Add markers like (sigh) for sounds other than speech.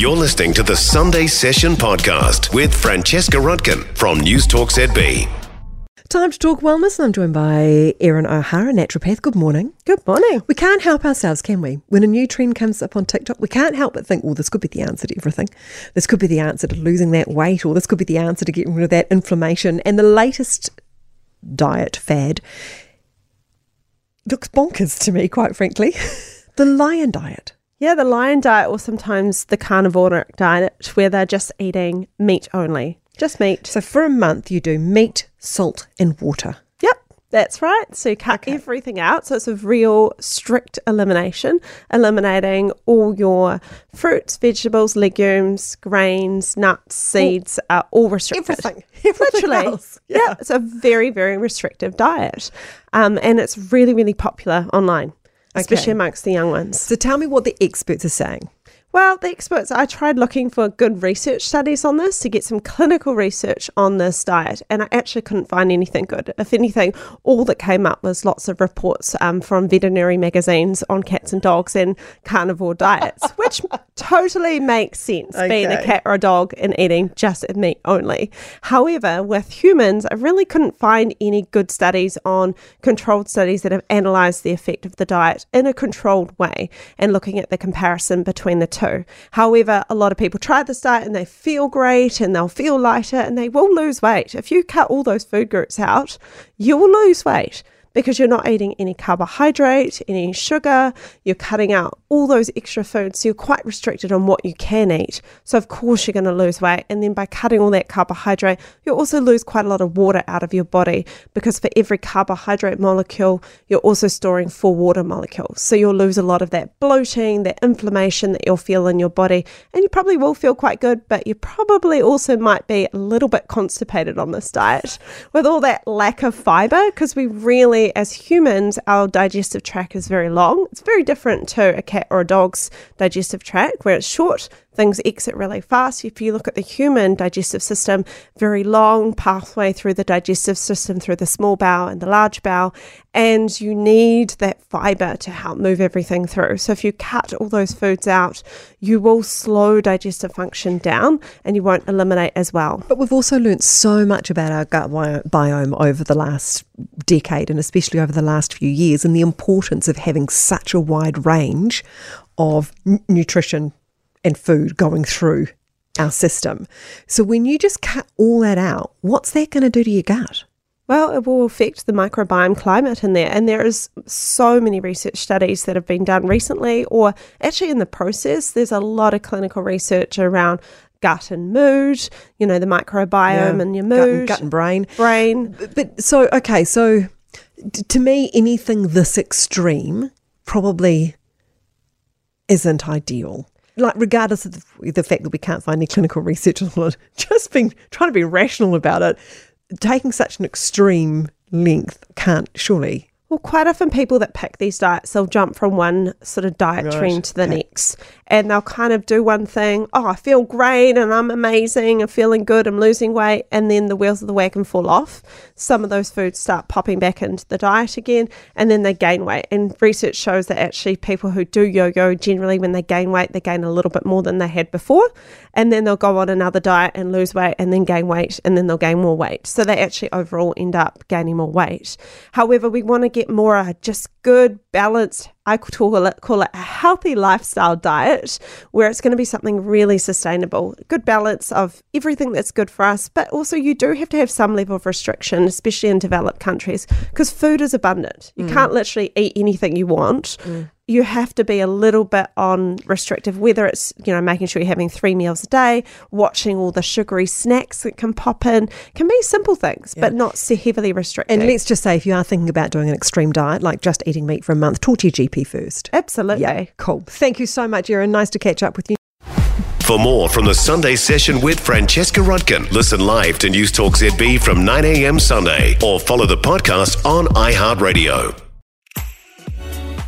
You're listening to the Sunday Session podcast with Francesca Rudkin from News Talk ZB. Time to talk wellness, and I'm joined by Erin O'Hara, naturopath. Good morning. Good morning. We can't help ourselves, can we? When a new trend comes up on TikTok, we can't help but think, well, this could be the answer to everything. This could be the answer to losing that weight, or this could be the answer to getting rid of that inflammation. And the latest diet fad looks bonkers to me, quite frankly. (laughs) the lion diet. Yeah, the lion diet, or sometimes the carnivoric diet, where they're just eating meat only. Just meat. So for a month, you do meat, salt, and water. Yep, that's right. So you cut okay. everything out. So it's a real strict elimination, eliminating all your fruits, vegetables, legumes, grains, nuts, seeds are all restricted. Everything. (laughs) Everything Literally. Else. Yeah. yeah. It's a very, very restrictive diet. Um, and it's really, really popular online. Especially okay. amongst the young ones. So tell me what the experts are saying. Well, the experts, I tried looking for good research studies on this to get some clinical research on this diet, and I actually couldn't find anything good. If anything, all that came up was lots of reports um, from veterinary magazines on cats and dogs and carnivore diets, (laughs) which totally makes sense okay. being a cat or a dog and eating just meat only. However, with humans, I really couldn't find any good studies on controlled studies that have analysed the effect of the diet in a controlled way and looking at the comparison between the two However, a lot of people try this diet and they feel great and they'll feel lighter and they will lose weight. If you cut all those food groups out, you will lose weight because you're not eating any carbohydrate, any sugar, you're cutting out all those extra foods. So you're quite restricted on what you can eat. So, of course, you're going to lose weight. And then by cutting all that carbohydrate, you also lose quite a lot of water out of your body because for every carbohydrate molecule, you're also storing four water molecules. So you'll lose a lot of that bloating, that inflammation that you'll feel in your body. And you probably will feel quite good, but you probably also might be a little bit constipated on this diet with all that lack of fiber because we really as humans, our digestive tract is very long. It's very different to a cat or a dog's digestive tract, where it's short things exit really fast. If you look at the human digestive system, very long pathway through the digestive system, through the small bowel and the large bowel, and you need that fiber to help move everything through. So if you cut all those foods out, you will slow digestive function down and you won't eliminate as well. But we've also learned so much about our gut biome over the last decade and especially over the last few years and the importance of having such a wide range of n- nutrition and food going through our system. So when you just cut all that out, what's that going to do to your gut? Well, it will affect the microbiome climate in there. And there is so many research studies that have been done recently, or actually in the process. There's a lot of clinical research around gut and mood, you know, the microbiome yeah, and your mood. Gut and, gut and brain. Brain. But, but so, okay, so to me, anything this extreme probably isn't ideal like regardless of the, the, fact that we can't find any clinical research on it, (laughs) just being trying to be rational about it, taking such an extreme length can't surely well, quite often people that pick these diets, they'll jump from one sort of diet right. trend to the next. And they'll kind of do one thing, oh, I feel great and I'm amazing, I'm feeling good, I'm losing weight. And then the wheels of the wagon fall off. Some of those foods start popping back into the diet again, and then they gain weight. And research shows that actually people who do yo yo, generally when they gain weight, they gain a little bit more than they had before. And then they'll go on another diet and lose weight and then gain weight, and then they'll gain more weight. So they actually overall end up gaining more weight. However, we want to get get more uh, just good, balanced, I call it, call it a healthy lifestyle diet where it's going to be something really sustainable. Good balance of everything that's good for us, but also you do have to have some level of restriction, especially in developed countries, because food is abundant. You mm. can't literally eat anything you want. Mm you have to be a little bit on restrictive, whether it's, you know, making sure you're having three meals a day, watching all the sugary snacks that can pop in, can be simple things, yeah. but not so heavily restricted. And let's just say if you are thinking about doing an extreme diet, like just eating meat for a month, talk to your GP first. Absolutely. Yeah, cool. Thank you so much, Erin. Nice to catch up with you. For more from the Sunday session with Francesca Rudkin, listen live to News Talk ZB from 9 a.m. Sunday or follow the podcast on iHeartRadio.